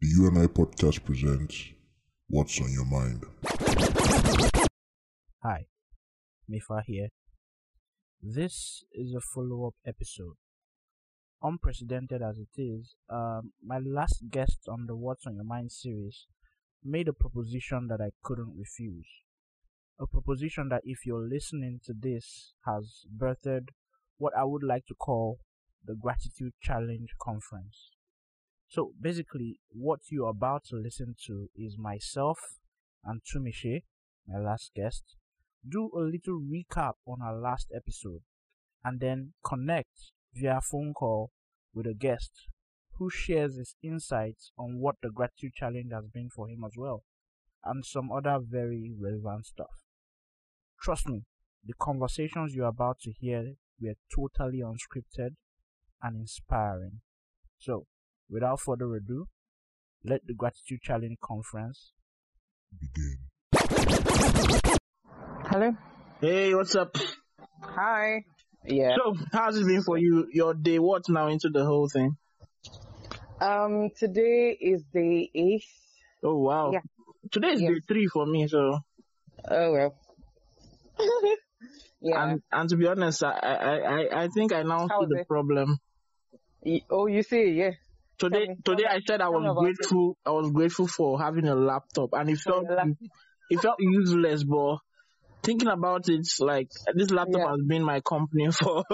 The U & I podcast presents What's on Your Mind. Hi, Mifa here. This is a follow up episode. Unprecedented as it is, um, my last guest on the What's on Your Mind series made a proposition that I couldn't refuse. A proposition that, if you're listening to this, has birthed what I would like to call the Gratitude Challenge Conference. So basically, what you're about to listen to is myself and Tunmise, my last guest, do a little recap on our last episode and then connect via phone call with a guest who shares his insights on what the gratitude challenge has been for him as well and some other very relevant stuff. Trust me, the conversations you're about to hear were totally unscripted and inspiring. So, without further ado, let the Gratitude Challenge Conference Begin. Hello. Hey, what's up? Hi. Yeah. So, how's it been for you? Your day what now into the whole thing? Um, today is day eight. Oh wow. Yeah. Today is Yes. day three for me, so Oh well. yeah. and and to be honest, I I I, I think I now How see the it? problem. Oh, you see, yeah. Today today I said I was about it. grateful I was grateful for having a laptop and it felt it felt useless but thinking about it like this laptop Yeah. has been my company for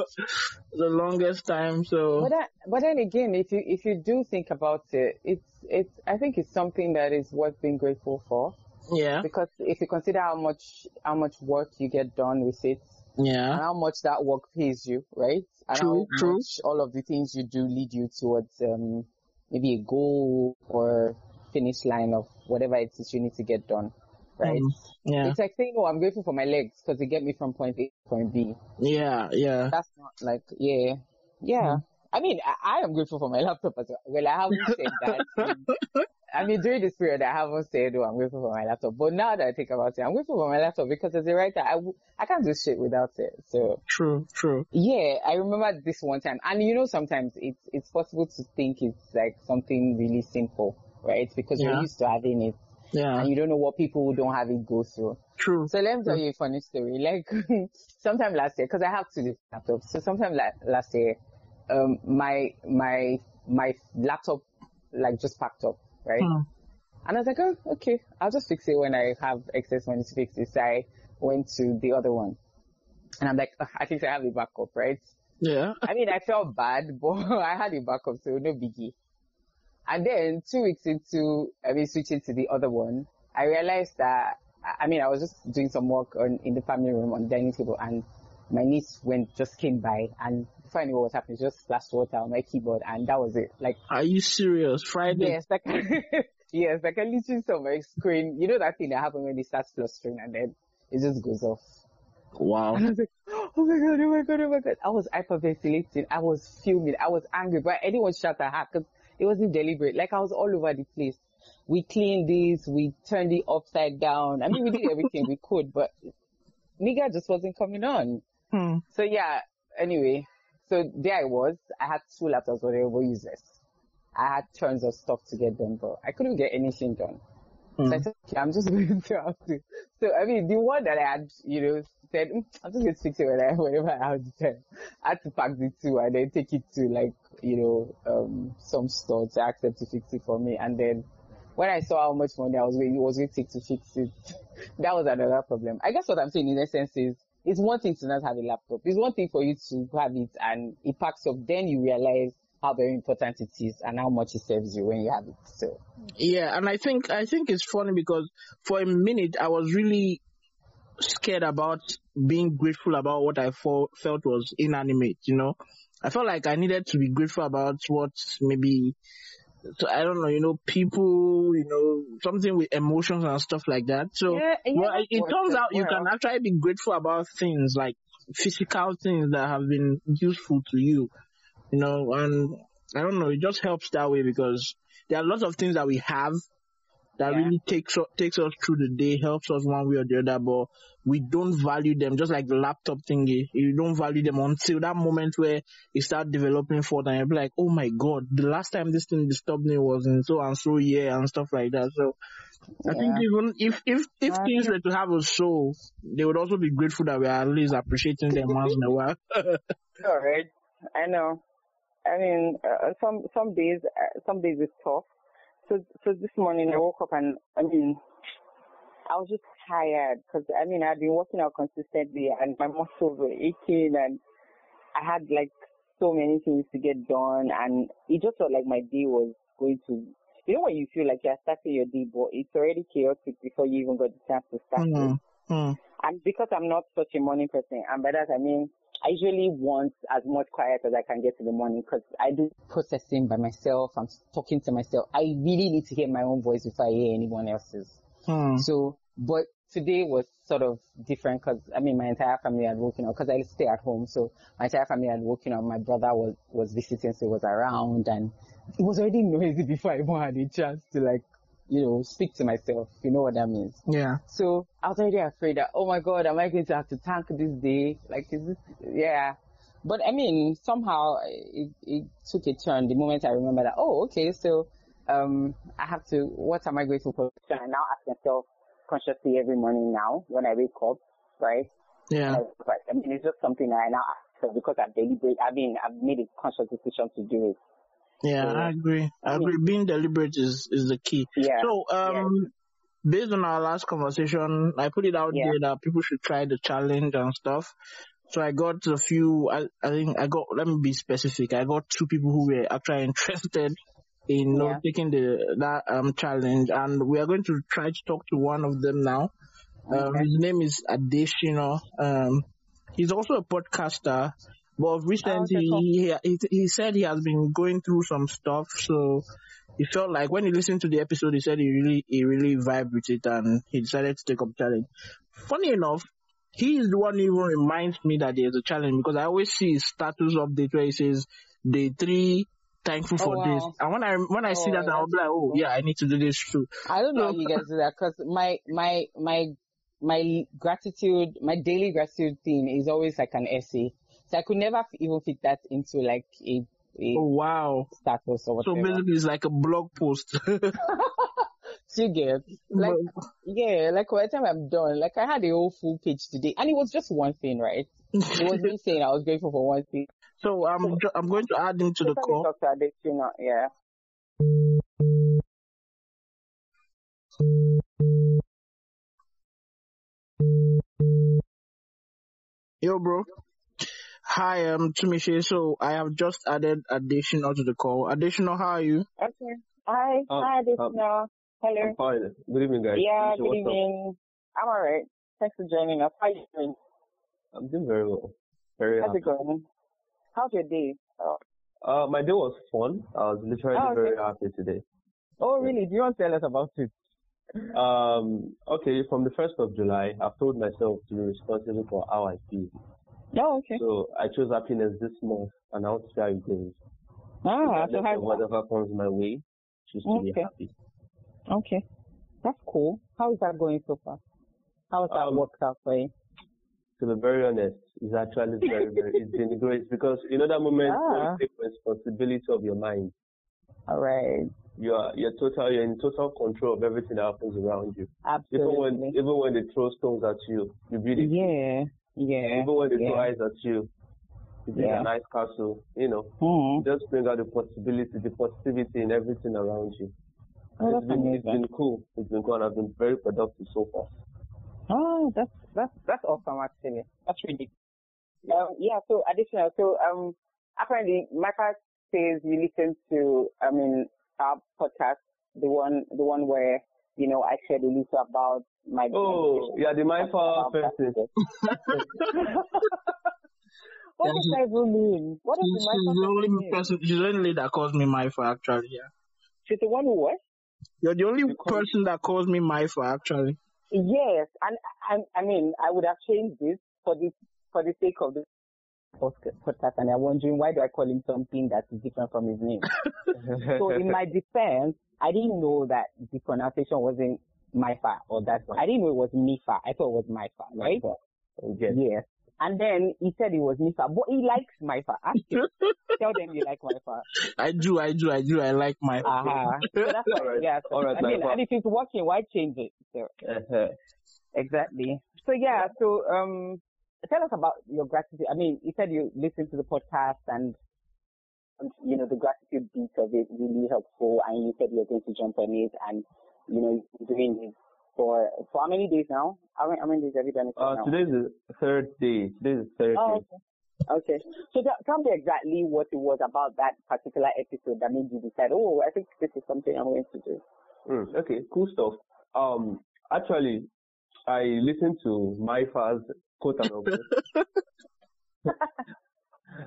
the longest time so But then, but then again, if you if you do think about it, it's it's I think it's something that is worth being grateful for yeah because if you consider how much how much work you get done with it and yeah how much that work pays you, right? And True, how true. much all of the things you do lead you towards um, maybe a goal or finish line of whatever it is you need to get done, right? Mm, yeah It's like saying, oh, I'm grateful for my legs because they get me from point A to point B. yeah yeah That's not like, yeah, yeah. I mean, I, I am grateful for my laptop as well. Well, I haven't said that. I mean, during this period, I haven't said, oh, I'm grateful for my laptop. But now that I think about it, I'm grateful for my laptop because as a writer, I, w- I can't do shit without it. So, true true yeah, I remember this one time, and you know, sometimes it's it's possible to think it's like something really simple, right? Because Yeah. you're used to having it, yeah and you don't know what people who don't have it go through. true So let me tell you a funny story. Like sometime last year, because I have two different laptops. So sometime la- last year, um, my my my laptop like just packed up, right? Hmm. And I was like, oh, okay, I'll just fix it when I have excess money to fix it. So I went to the other one, and I'm like, "Ugh, I think I have a backup, right? yeah I mean, I felt bad, but I had a backup, so no biggie. And then two weeks into, I mean, switching to the other one, I realized that, I- I mean, I was just doing some work on, in the family room on the dining table and my niece went, just came by and before I knew what was happening, just splashed water on my keyboard and that was it. Like, Are you serious? Friday? yes, like, yes, like I literally saw my screen, you know that thing that happens when it starts flustering and then it just goes off. Wow. And I was like, oh my god, oh my god, oh my god. I was hyperventilating. I was fuming. I was angry, but I didn't want shout at her because it wasn't deliberate. Like I was all over the place. We cleaned this, we turned it upside down. I mean, we did everything we could, but nigga just wasn't coming on. Hmm. So yeah, anyway, so there I was. I had two laptops, but they were useless. I had tons of stuff to get done, but I couldn't get anything done. Hmm. So I said, okay, I'm just going to have to. So, I mean, the one that I had, you know, said, "Mm, I'm just going to fix it when I, whenever I have the time. I had to pack the two and then take it to like, you know, um, some store to ask them to fix it for me. And then when I saw how much money I was going, it was going to take to fix it, that was another problem. I guess what I'm saying in essence is, it's one thing to not have a laptop. It's one thing for you to have it and it packs up. Then you realize how very important it is and how much it serves you when you have it. So, Yeah, and I think I think it's funny because for a minute I was really scared about being grateful about what I fo- felt was inanimate. You know, I felt like I needed to be grateful about what maybe so I don't know, you know, people, you know, something with emotions and stuff like that. So, Yeah, yeah, well, it turns out you well. can actually be grateful about things like physical things that have been useful to you, you know, and I don't know, it just helps that way because there are lots of things that we have that Yeah. really takes us takes us through the day, helps us one way or the other, but we don't value them. Just like the laptop thingy, you don't value them until that moment where you start developing fault, and you're like, oh my god, the last time this thing disturbed me was in so and so year and stuff like that. So. I think even if if if things were to have a soul, they would also be grateful that we are at least appreciating them once in a while. All right. I know. I mean, uh, some some days uh, some days it's tough. So so this morning I woke up and I mean, I was just tired because I mean I'd been working out consistently and my muscles were aching and I had like so many things to get done and it just felt like my day was going to. You know when you feel like you're starting your day, but it's already chaotic before you even got the chance to start it. Hmm, hmm. And because I'm not such a morning person, and by that I mean I usually want as much quiet as I can get in the morning because I do processing by myself. I'm talking to myself. I really need to hear my own voice before I hear anyone else's. Hmm. So, but today was sort of different because I mean my entire family had woken up because I stay at home. So my entire family had woken up. My brother was was visiting, so he was around, and it was already noisy before I even had a chance to like, you know, speak to myself. You know what that means. Yeah. So I was already afraid that, oh my God, am I going to have to tank this day? Like, is this, yeah. But I mean, somehow it, it took a turn the moment I remember that, oh, okay, so, um, I have to, what am I grateful for? So I now ask myself consciously every morning now when I wake up, right? Yeah. Right. I mean, it's just something that I now ask because I've deliberate, I mean, I've made a conscious decision to do it. Yeah, I agree. I agree. Being deliberate is is the key. Yeah. So, um, based on our last conversation, I put it out Yeah. there that people should try the challenge and stuff. So I got a few. I, I think I got. Let me be specific. I got two people who were actually interested in Yeah. taking the that um challenge, and we are going to try to talk to one of them now. Um, Okay. his name is Adeshina. Um, he's also a podcaster, but oh, recently okay, cool. he, he he said he has been going through some stuff, so he felt like when he listened to the episode, he said he really he really vibed with it, and he decided to take up challenge. Funny enough, he is the one who even reminds me that there's a challenge because I always see his status update where he says day three. Thankful Oh, for wow. this, and when I when I see Oh, that, I'll be like, "Oh, yeah, I need to do this too." I don't know So- how you guys do that because my my my my gratitude, my daily gratitude theme is always like an essay. So I could never f- even fit that into like a, a Oh wow! status or whatever. So basically, it's like a blog post. you get like yeah, like by the time I'm done, like I had a whole full page today, and it was just one thing, right? It was me saying I was grateful for one thing. so I'm ju- I'm going to add him to the call. to Adeshina, yeah. Yo, bro. Hi, I'm Tunmise. So I have just added Adeshina to the call. Adeshina, how are you? Okay. Hi, Um, hi um, Adeshina. Hello. I'm fine. Good evening, guys. Yeah, good what's up? evening. I'm alright. Thanks for joining us. How are you doing? I'm doing very well. Very How's happy. it going? How's your day? Oh, Uh, my day was fun. I was literally Oh, okay. very happy today. oh really? Do you want to tell us about it? Um, okay, from the first of July, I've told myself to be responsible for how I feel. Oh, okay. So I chose happiness this month, and I want to see how it goes. Ah, so how, whatever comes my way, choose to be happy. okay. That's cool. How is that going so far? How has that Um, worked out for you? To be very honest, it's actually very, very, it's been great because you know that moment Ah. you take responsibility of your mind. Alright. You are you're total you're in total control of everything that happens around you. Absolutely. Even when even when they throw stones at you, you build it. Yeah. Yeah. Even when they throw eyes at you, you build Yeah. a nice castle. You know, Hmm. just bring out the possibility, the positivity in everything around you. Oh, it's been it's been cool. It's been cool, and I've been very productive so far. Oh, that's that's that's awesome actually. That's really um yeah, so Adeshina so um apparently my part says you listen to I mean our podcast, the one the one where, you know, I shared a little about my Oh, yeah, the mindful person. what does that even mean? What does She's, the she's the only person. She's the only lady that calls me Maifa. Actually, yeah. She's the one who what? You're the only person that calls me Maifa. Actually. Yes, and I, I mean, I would have changed this for the for the sake of the podca- podcast and they're wondering why do I call him something that is different from his name. so in my defense, I didn't know that the pronunciation wasn't Maifa or that. I didn't know it was Mifa. I thought it was Maifa, right? Okay. Yes. And then he said it was Mifa, but he likes. Ask him. Tell them you like Maifa. I do, I do, I do. I like my. Uh-huh. So that's yeah. So, Alright, I mean, and if it's working, why change it? So, Uh-huh. exactly. So yeah, so um, tell us about your gratitude. I mean, you said you listened to the podcast and, and you know the gratitude beat of it really helpful, and you said you're going to jump on it, and you know you're doing it for for how many days now? How many, how many days have you done it for Uh, now? today's the third day. Today's the third Oh, day. okay. Okay. So t- tell me exactly what it was about that particular episode that made you decide, oh, I think this is something I'm going to do. Mm, okay, cool stuff. Um, actually, I listened to my first quote and unquote.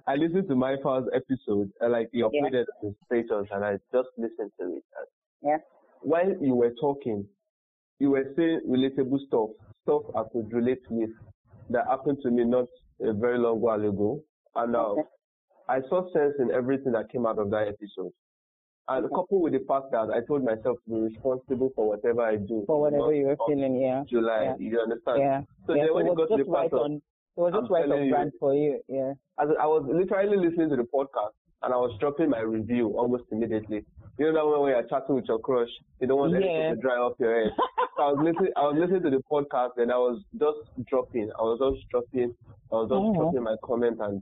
I listened to my first episode, uh, like he uploaded the status, and I just listened to it. And Yeah. While you were talking, you were saying relatable stuff, stuff I could relate with that happened to me not a very long while ago, and uh, Okay. I saw sense in everything that came out of that episode. And Okay. coupled with the fact that I told myself to be responsible for whatever I do. For whatever you were feeling, yeah. July, Yeah. you understand? Yeah. So yeah. then when it it got was to the just right of, on, it was just I'm right on telling you. for you, yeah. as I was literally listening to the podcast and I was dropping my review almost immediately. You know that when you're chatting with your crush, you don't want anything Yeah. to dry up your head. so I was listening, I was listening to the podcast and I was just dropping. I was just dropping. I was just Mhm. dropping my comment and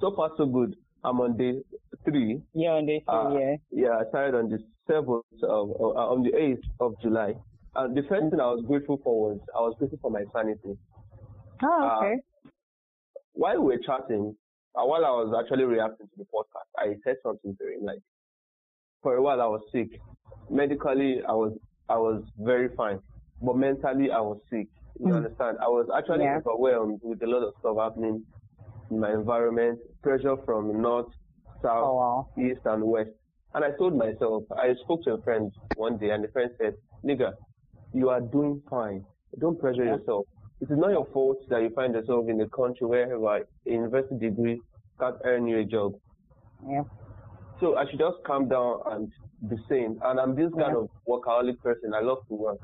so far so good. I'm on day three. Yeah, on the show, Uh, yeah. Yeah, I started on the seventh of, uh, on the eighth of July. And the first thing I was grateful for was I was grateful for my sanity. Oh, uh, okay. While we were chatting, uh, while I was actually reacting to the podcast, I said something to him like, for a while I was sick. Medically, I was I was very fine, but mentally I was sick. You Mm. understand? I was actually Yeah. overwhelmed with a lot of stuff happening in my environment, pressure from north, south, oh, wow. east and west. And I told myself, I spoke to a friend one day and the friend said, nigga, you are doing fine. Don't pressure Yeah. yourself. It is not your fault that you find yourself in a country where a university degree can't earn you a job. Yeah. So I should just calm down and be sane. And I'm this kind Yeah. of workaholic person. I love to work.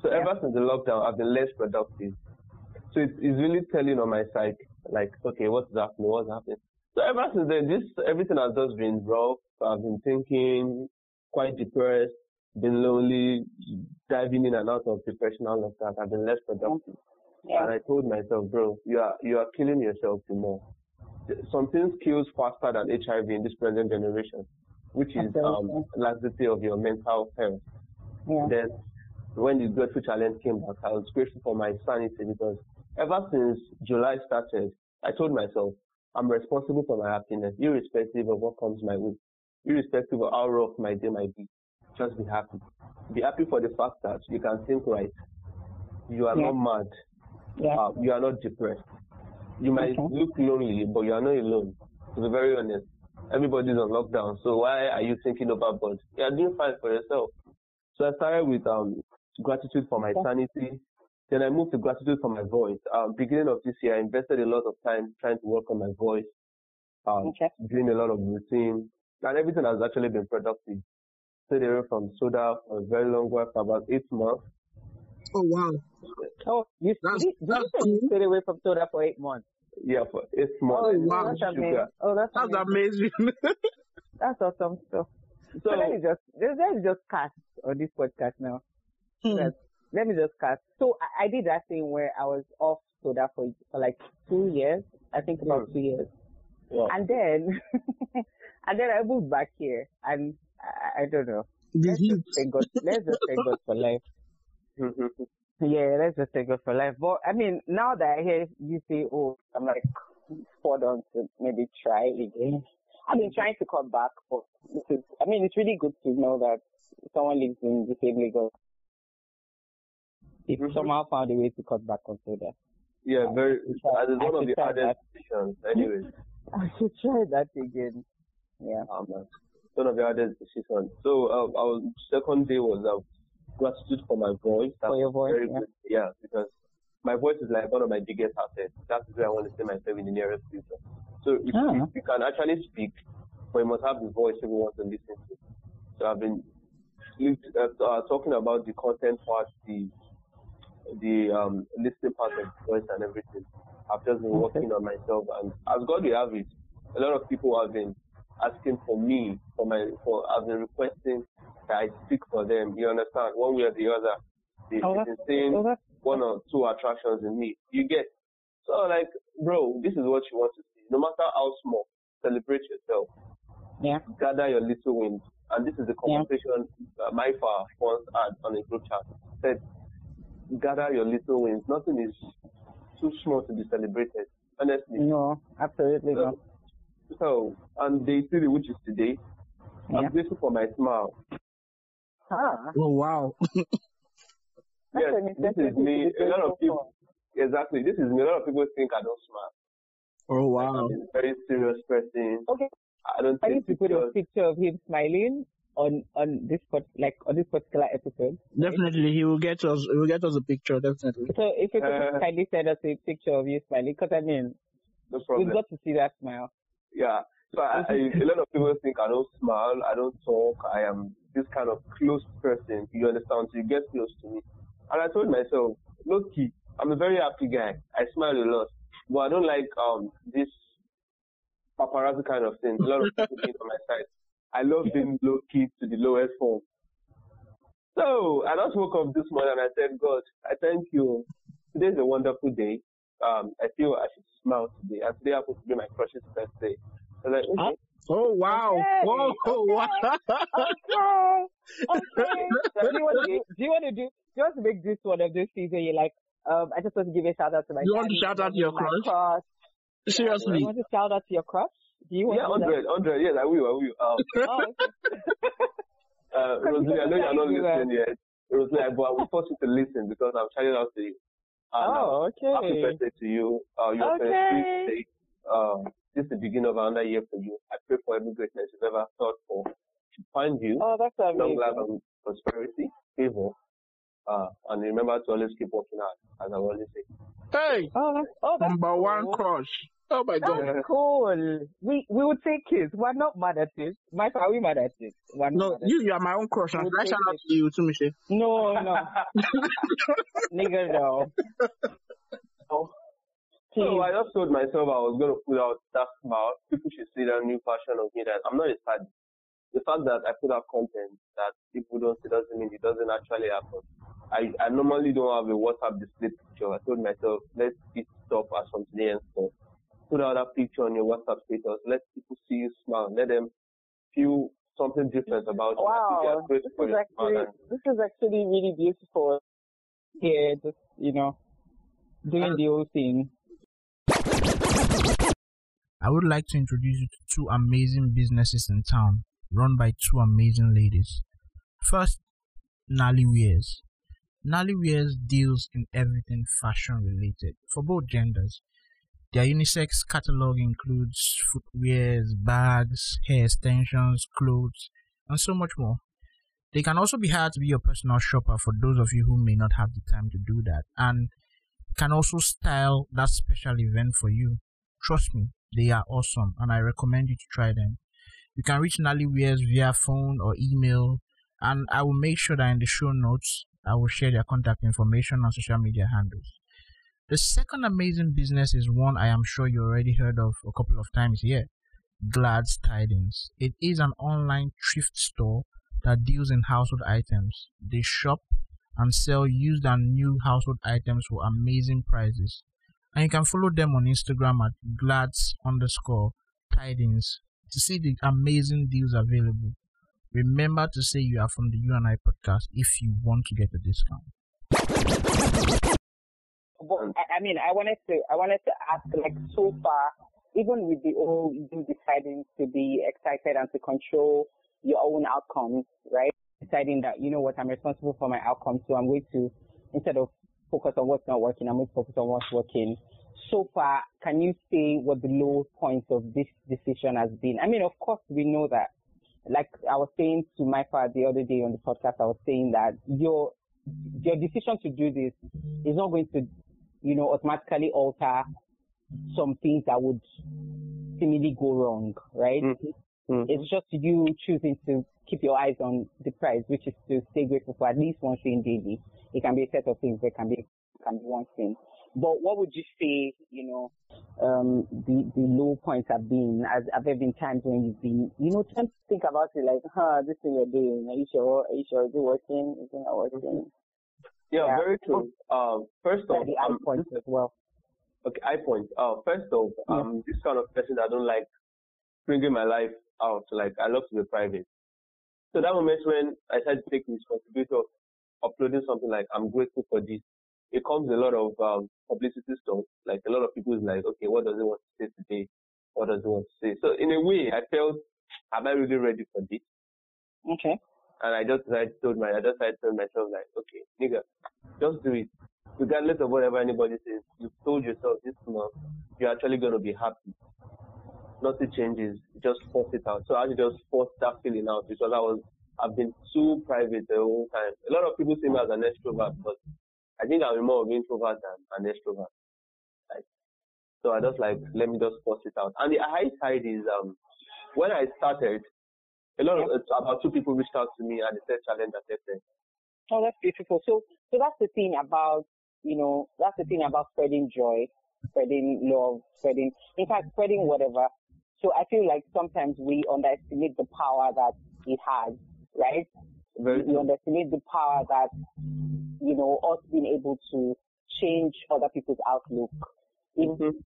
So Yeah. ever since the lockdown, I've been less productive. So it's, it's really telling on my psyche, like, okay, what's happening? What's happening? So ever since then, this everything has just been rough. I've been thinking, quite depressed, been lonely, diving in and out of depression, all of that. I've been less productive. Yeah. And I told myself, bro, you are you are killing yourself more. Some things kills faster than HIV in this present generation, which is um, laxity of your mental health. Yeah. Then when the grateful challenge came back, I was grateful for my sanity because ever since July started, I told myself I'm responsible for my happiness, irrespective of what comes my way, irrespective of how rough my day might be. Just be happy. Be happy for the fact that you can think right. You are Yeah. not mad. Yeah. Uh, you are not depressed. You might Okay. look lonely, but you are not alone. To be very honest, everybody's on lockdown. So why are you thinking overboard? You are doing fine for yourself. So I started with um, gratitude for my sanity. Then I moved to gratitude for my voice. Um, beginning of this year, I invested a lot of time trying to work on my voice, um, Okay. doing a lot of routine, and everything has actually been productive. Stayed away from soda for a very long while, for about eight months. Oh wow. Oh, you, That's- did, did that's you say you cool. stayed away from soda for eight months? Yeah, for eight months. Oh, wow. have That's amazing. sugar. Oh, that's, That's amazing. amazing. That's awesome stuff. So, So let me just let let me just cast on this podcast now. Hmm. Yes. Let me just cast. So I, I did that thing where I was off soda for, for like two years. I think about Hmm. two years. yeah. And then and then I moved back here and I, I don't know. Let's just thank God let's just thank God for life. Yeah, let's just thank God for life. But I mean, now that I hear you say, oh, I'm like spot on to maybe try again. I've been trying to come back, but this is, I mean, it's really good to know that someone lives in the same Lagos. If Mhm. somehow found a way to cut back on soda. Yeah, very. As is one of the hardest decisions, anyways. I should try that again. Yeah. Um, one of the hardest decisions. So, um, our second day was um, gratitude for my voice. That For your voice, very yeah. good. Yeah, because my voice is like one of my biggest assets. That's where I want to see myself in the nearest future. So if, Ah. if you can actually speak, but you must have the voice people want to listen to. So I've been uh, uh, talking about the content part, the the um, listening part of the voice and everything. I've just been working on myself, and as God will have it, a lot of people have been asking for me, for my, for have been requesting that I speak for them. You understand, one way or the other. They, Oh, they've been saying Oh, one or two attractions in me. You get so like, bro, this is what you want to see. No matter how small, celebrate yourself. yeah. Gather your little wins. And this is the Yeah. conversation uh, my father once had on a group chat. Said, gather your little wins. Nothing is too small to be celebrated. Honestly. No, absolutely not. So, and day three, which is today, Yeah. I'm grateful for my smile. Ah, Oh wow. yes, this is me. A lot of people, exactly. This is me. A lot of people think I don't smile. Oh wow. I'm a very serious person. Okay. I don't I take need to put a picture of him smiling on on this part, like on this particular episode. Definitely, he will get us. He will get us a picture. Definitely. So if you could Uh, kindly send us a picture of you smiling, because I mean, No we've problem. got to see that smile. Yeah. So I, I, a lot of people think I don't smile, I don't talk, I am this kind of close person. You understand? So you get close to me. And I told myself, low key, I'm a very happy guy. I smile a lot, but I don't like um this paparazzi kind of thing. A lot of people being on my side. I love being low key to the lowest form. So I just woke up this morning and I said, God, I thank you. Today's a wonderful day. Um, I feel I should smile today. And today happens to be my crush's birthday. I was like, okay. Oh wow. Okay, Whoa. wow. Okay, okay. So do you want to do? Do you want to do? Do you want to make this one of those things where you're like, um, I just want to give a shout out to my. You want to shout out to your crush? crush. Do Seriously. you want to shout out to your crush? Do you want Yeah, to do that? 100, 100. Yes, I will, I will. Um, Oh, okay. uh, Rosalie, I know you're not listening yet. Rosalie, but I will force you to listen because I'm shouting out to you. And, uh, oh, Happy okay. birthday to you. Uh, you're Okay. 23 today. Um, this is the beginning of another year for you. I pray for every greatness you've ever thought for to find you. Oh, that's amazing. long amazing. life and prosperity, favor. Uh, and remember to always keep working hard, as I always say. Hey. Oh, that's, oh, that's Number one cool. crush. Oh my god. That's cool. We we would take kids. We're not mad at it. Mike, are we mad at it? We're not No, mad at you, you are my own crush. We'll I take shout out it. to you too, Michelle. No, no. Nigga, no. Oh. So I just told myself I was going to put out that smile. People should see that new version of me that I'm not a sad. The fact that I put out content that people don't see doesn't mean it doesn't actually happen. I, I normally don't have a WhatsApp display picture. I told myself, let it stop as from today henceforth. Put out that picture on your WhatsApp status. Let people see you smile. Let them feel something different about you. Wow, this is actually this is actually really beautiful. Here, just you know, doing the whole thing. I would like to introduce you to two amazing businesses in town, run by two amazing ladies. First, Nali Wears. Nali Wears deals in everything fashion related for both genders. Their unisex catalog includes footwears, bags, hair extensions, clothes, and so much more. They can also be hired to be your personal shopper for those of you who may not have the time to do that, and can also style that special event for you. Trust me, they are awesome and I recommend you to try them. You can reach Nali Wears via phone or email, and I will make sure that in the show notes I will share their contact information and social media handles. The second amazing business is one I am sure you already heard of a couple of times here Glad's Tidings. It is an online thrift store that deals in household items. They shop and sell used and new household items for amazing prices. And you can follow them on Instagram at glads underscore tidings to see the amazing deals available. Remember to say you are from the U & I podcast if you want to get a discount. But I, I mean, I wanted to, I wanted to ask, like, so far, even with the whole you deciding to be excited and to control your own outcomes, right? Deciding that, you know what, I'm responsible for my outcomes, so I'm going to, instead of focus on what's not working, I'm going to focus on what's working. So far, can you say what the low points of this decision has been? I mean, of course, we know that. Like I was saying to my father the other day on the podcast, I was saying that your your decision to do this is not going to you know, automatically alter some things that would seemingly go wrong, right? Mm-hmm. Mm-hmm. It's just you choosing to keep your eyes on the prize, which is to stay grateful for at least one thing daily. It can be a set of things, but it can be it can be one thing. But what would you say, you know, um, the the low points have been? As have there been times when you've been, you know, trying to think about it like, huh, this thing you're doing, are you sure? Are you sure? Is it working? Is it not working? Yeah, Yeah. very true. Um, first Yeah, off, the high um, points as well. okay, I point. Uh, first off, Yeah. um, this kind of person I don't like bringing my life out. Like, I love to be private. So that moment when I started to take responsibility of uploading something like, I'm grateful for this, it comes a lot of um, publicity stuff. Like, a lot of people is like, okay, what does he want to say today? What does he want to say? So in a way, I felt, am I really ready for this? Okay. And I just I told my I just I told myself like, okay, nigga, just do it. Regardless of whatever anybody says, you've told yourself this month you're actually gonna be happy. Nothing changes, just force it out. So I just force that feeling out because I was I've been too private the whole time. A lot of people see me as an extrovert, but I think I'm more of an introvert than an extrovert. Like so I just like let me just force it out. And the high side is um when I started a lot of it's about two people reached out to me and they said challenge accepted. Oh, that's beautiful. So, so that's the thing about, you know, that's the thing about spreading joy, spreading love, spreading, in fact, spreading whatever. So I feel like sometimes we underestimate the power that it has, right? Very We underestimate the power that, you know, us being able to change other people's outlook, even Mhm.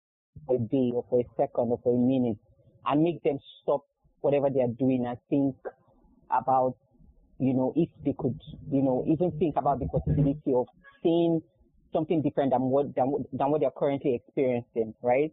for a day or for a second or for a minute, and make them stop whatever they are doing and think about, you know, if they could, you know, even think about the possibility of seeing something different than what than, what- than what they're currently experiencing, right?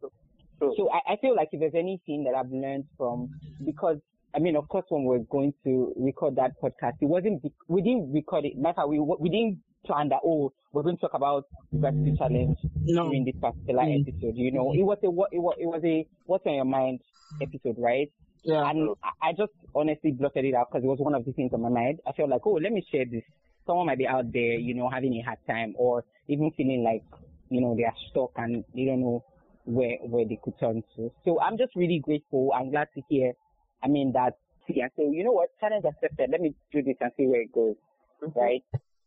True. So I, I feel like if there's anything that I've learned from, because I mean, of course, when we we're going to record that podcast, it wasn't we didn't record it. Matter we we didn't plan that. Oh, we're going to talk about the gratitude challenge No. during this particular Mm. episode. You know, it was a what it was, it was a what's on your mind episode, right? Yeah. And I- just honestly blotted it out because it was one of the things on my mind. I felt like, oh, let me share this. Someone might be out there, you know, having a hard time or even feeling like, you know, they are stuck and they don't know where where they could turn to. So I'm just really grateful. I'm glad to hear. I mean that. Yeah. So you know what? Challenge accepted. Let me do this and see where it goes. Right.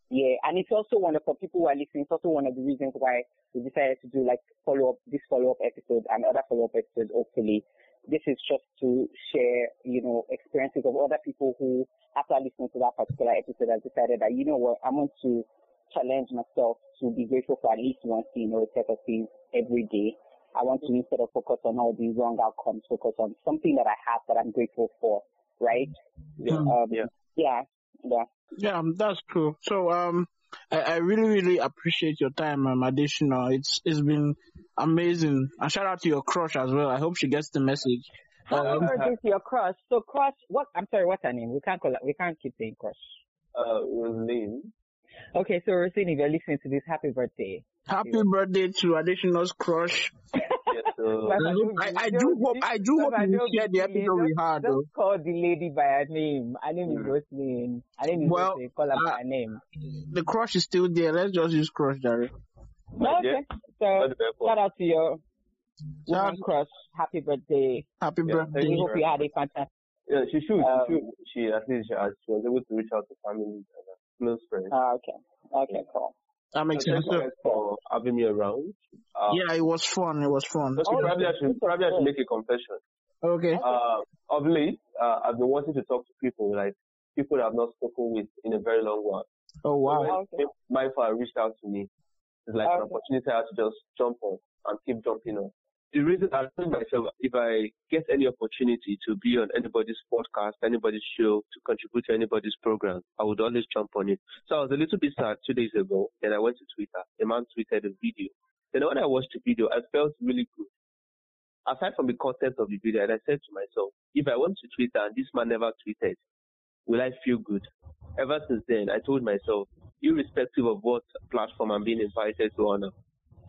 Yeah, and it's also one of for people who are listening. It's also one of the reasons why we decided to do like follow up this follow up episode and other follow up episodes. Hopefully, this is just to share, you know, experiences of other people who, after listening to that particular episode, have decided that you know what, I want to challenge myself to be grateful for at least one thing or a set of things every day. I want to instead of focus on all the wrong outcomes, focus on something that I have that I'm grateful for. Right? Yeah. Um, Yeah. Yeah. Yeah. Yeah, um, that's true. So um, I, I really really appreciate your time, um, Adeshina. It's it's been amazing. And shout out to your crush as well. I hope she gets the message. Happy Um, birthday to your crush. So crush, what? I'm sorry, what's her name? We can't call her. We can't keep saying crush. Uh, Rosaline. Okay, so Rosine, if you're listening to this, happy birthday. happy birthday to Adeshina's crush. Yes, so I, don't hope- I, be- I do don't hope I do hope you don't share the silly. episode with her Just, though. just call the lady by her name. Her name is Mm. Roslyn. Her name is Well, Roslyn. Call her uh, by her name. The crush is still there. Let's just use crush, Jerry. My okay. dear, So all the best for- shout out to your Shout woman crush. Happy birthday. Happy Yeah, birthday. We hope you. you had a fantastic. Yeah, she should. Um, she should. She at least she, she was able to reach out to family and uh, close friends. Uh, okay. Okay, cool. That makes So sense. thank you guys for having me around. Uh, yeah, it was fun. It was fun. okay, Oh, probably I should probably I should make a confession. Okay. Uh, of late, uh, I've been wanting to talk to people like people that I've not spoken with in a very long while. Oh wow. when Okay. Mindful reached out to me, it's like um, an opportunity I had to just jump on and keep jumping on. The reason I told myself if I get any opportunity to be on anybody's podcast, anybody's show, to contribute to anybody's program, I would always jump on it. So I was a little bit sad two days ago. Then I went to Twitter. A man tweeted a video. Then when I watched the video, I felt really good. Aside from the content of the video, and I said to myself, if I went to Twitter and this man never tweeted, will I feel good? Ever since then, I told myself, irrespective of what platform I'm being invited to honor,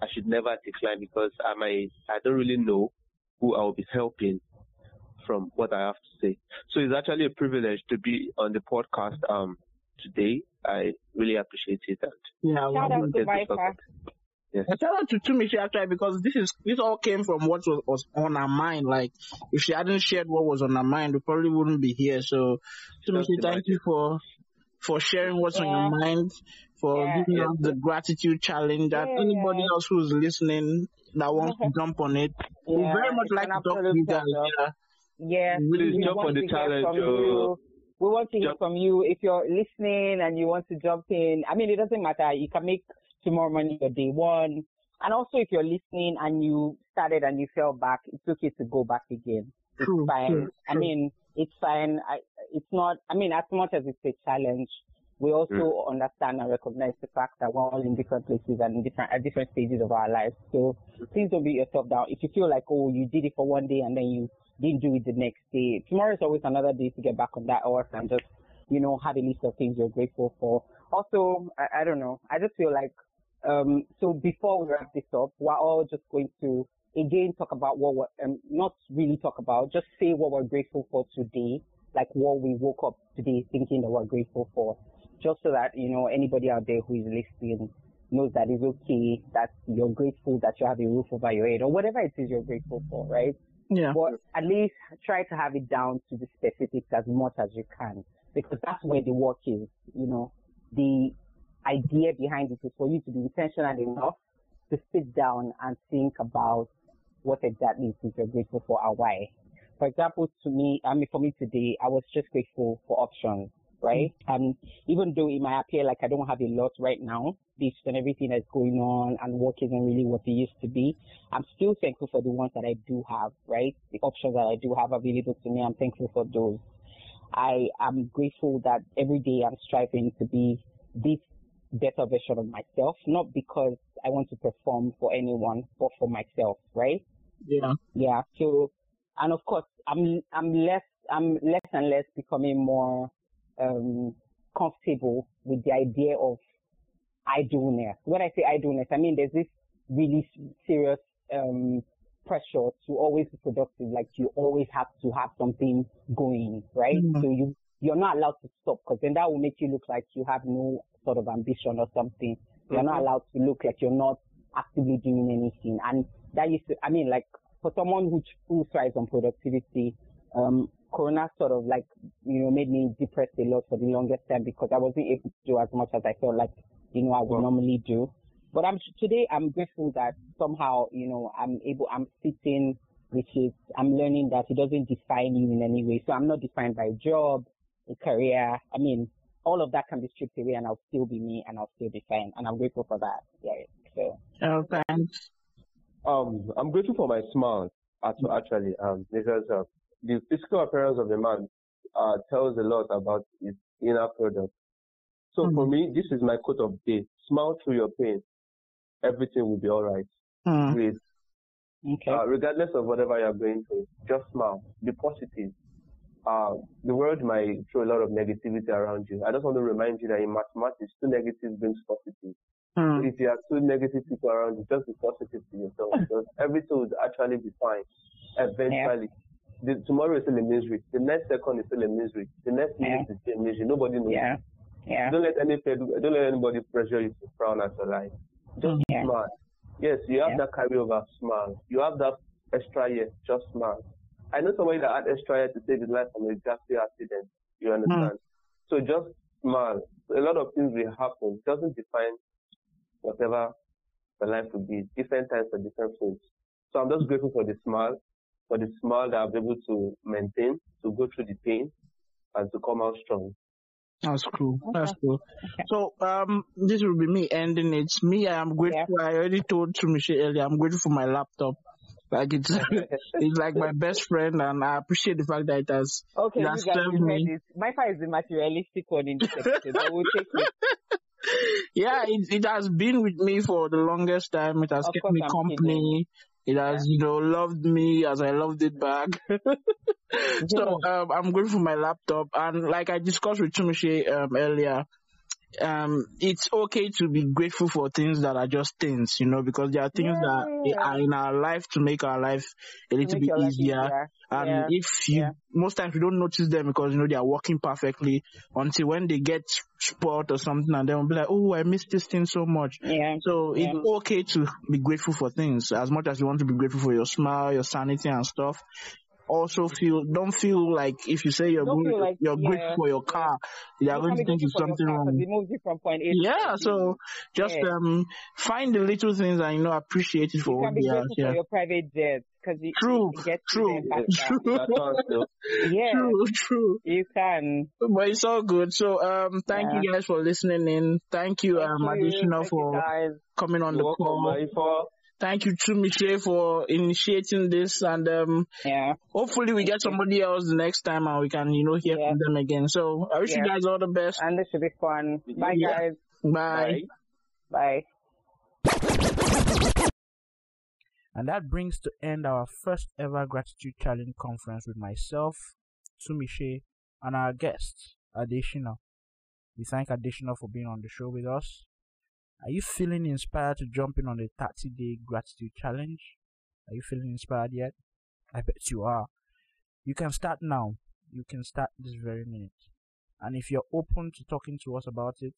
I should never decline because I might, I don't really know who I will be helping from what I have to say. So it's actually a privilege to be on the podcast um today. I really appreciate it. And Yeah. Shout out to Thank you Viper. Much. Yes. And shout out to Tunmise actually because this is this all came from what was, was on her mind. Like if she hadn't shared what was on her mind, we probably wouldn't be here. So Tunmise, thank you for for sharing what's on your mind, for Yeah. giving us the gratitude challenge. That Yeah. anybody else who's listening that wants to jump on it, we very much it's like to talk to absolute you guys. pleasure. Yeah. Yeah, Please we jump want on the to hear challenge, from uh, you. We want to hear from you if you're listening and you want to jump in. I mean, it doesn't matter. You can make tomorrow morning your day one. And also, if you're listening and you started and you fell back, it's okay to go back again. It's True, fine. true, I mean, it's fine. I, it's not. I mean, as much as it's a challenge, we also mm. understand and recognize the fact that we're all in different places and in different at different stages of our lives. So please don't beat yourself down. If you feel like, oh, you did it for one day and then you didn't do it the next day, tomorrow is always another day to get back on that horse and just, you know, have a list of things you're grateful for. Also, I, I don't know. I just feel like, um, so before we wrap this up, we're all just going to again talk about what we're, um, not really talk about, just say what we're grateful for today, like what we woke up today thinking that we're grateful for, just so that, you know, anybody out there who is listening knows that it's okay, that you're grateful that you have a roof over your head or whatever it is you're grateful for, right? Yeah. But at least try to have it down to the specifics as much as you can because that's where the work is, you know. The idea behind it is for you to be intentional enough to sit down and think about what exactly it is you're grateful for and why. For example, to me, I mean, for me today, I was just grateful for options, right? Mm. And even though it might appear like I don't have a lot right now, based on everything that's going on and work isn't really what it used to be, I'm still thankful for the ones that I do have, right? The options that I do have available to me, I'm thankful for those. I am grateful that every day I'm striving to be this better version of myself, not because I want to perform for anyone, but for myself, right? Yeah. Yeah. So, and of course, I'm I'm less I'm less and less becoming more um comfortable with the idea of idleness. When I say idleness, I mean there's this really serious um pressure to always be productive. Like you always have to have something going, right? Mhm. So you you're not allowed to stop because then that will make you look like you have no sort of ambition or something. You're not allowed to look like you're not actively doing anything. And that used to, I mean, like for someone who, who thrives on productivity, um, Corona sort of like, you know, made me depressed a lot for the longest time because I wasn't able to do as much as I felt like, you know, I would Wow. normally do. But I'm today I'm grateful that somehow, you know, I'm able, I'm sitting which is, I'm learning that it doesn't define you in any way. So I'm not defined by a job, a career. I mean, all of that can be stripped away and I'll still be me and I'll still be fine. And I'm grateful for that. Yeah. So, Oh, thanks. Um, I'm grateful for my smile, actually, um, because uh, the physical appearance of a man uh, tells a lot about his inner product. So for me, this is my quote of the day: smile through your pain, everything will be all right. Please, okay. uh, regardless of whatever you're going through, just smile. Be positive. Uh, the world might throw a lot of negativity around you. I just want to remind you that in mathematics, two negatives brings positive. Hmm. If you have two negative people around you, just be positive to yourself because everything will actually be fine. Eventually. The, tomorrow is still a misery. The next second is still a misery. The next Yeah. minute is still a misery. Nobody knows. yeah. Yeah. Don't let any don't let anybody pressure you to frown at your life. Just Yeah. smile. Yes, you have Yeah. that carryover, smile. You have that extra year, just smile. I know somebody that had extra year to save his life from a drastic accident. You understand? So just smile. A lot of things will happen. It doesn't define whatever the life will be. Different times for different folks. So I'm just grateful for the smile, for the smile that I was able to maintain, to go through the pain, and to come out strong. That's cool. That's cool. So um, this will be me ending. it. me. I am grateful. I already told Tunmise earlier. I'm grateful for my laptop. Like it's it's like my best friend, and I appreciate the fact that it has Okay, it you has guys, served me. My father is the materialistic one in this episode. I will take it. Yeah, it, it has been with me for the longest time. It has Of kept me I'm company. It has, you know, loved me as I loved it back. so um, I'm grateful for my laptop, and like I discussed with Tunmise um, earlier, um, it's okay to be grateful for things that are just things, you know, because there are things that Yeah. are in our life to make our life a little bit easier. easier. And Yeah. if you, Yeah. most times we don't notice them because, you know, they are working perfectly until when they get spoiled or something and then we'll be like, oh, I miss this thing so much. Yeah. So it's okay to be grateful for things as much as you want to be grateful for your smile, your sanity and stuff. Also feel, don't feel like if you say you're, Don't good, like- you're yeah, grateful for your yeah. car, they are You going to can't think grateful it's something wrong. It moves you from point A Yeah, so just Yeah. um find the little things and you know appreciate it for you what can be they are. for Yeah. your private jet because you, True, you get true, them true, That's all still. Yeah, true, true. you can. But it's all good. So um thank Yeah. you guys for listening in. Thank you Thank um you. Adeshina Thank you, for guys. coming on You're the welcome, call. man. For Thank you to Michelle for initiating this and um Yeah. hopefully we get somebody else the next time and we can, you know, hear Yeah. from them again. So I wish you guys all the best. And this should be fun. Bye, Yeah. guys. Bye. Bye. Bye. And that brings to end our first ever gratitude challenge conference with myself, Tunmise, and our guest, Adeshina. We thank Adeshina for being on the show with us. Are you feeling inspired to jump in on the 30 day gratitude challenge? Are you feeling inspired yet? I bet you are. You can start now. You can start this very minute. And if you're open to talking to us about it,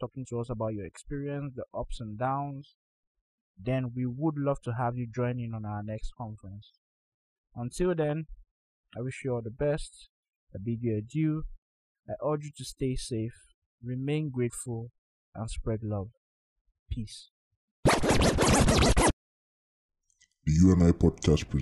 talking to us about your experience, the ups and downs, then we would love to have you join in on our next conference. Until then, I wish you all the best. I bid you adieu. I urge you to stay safe, remain grateful, and spread love. Peace. The U & I podcast presents.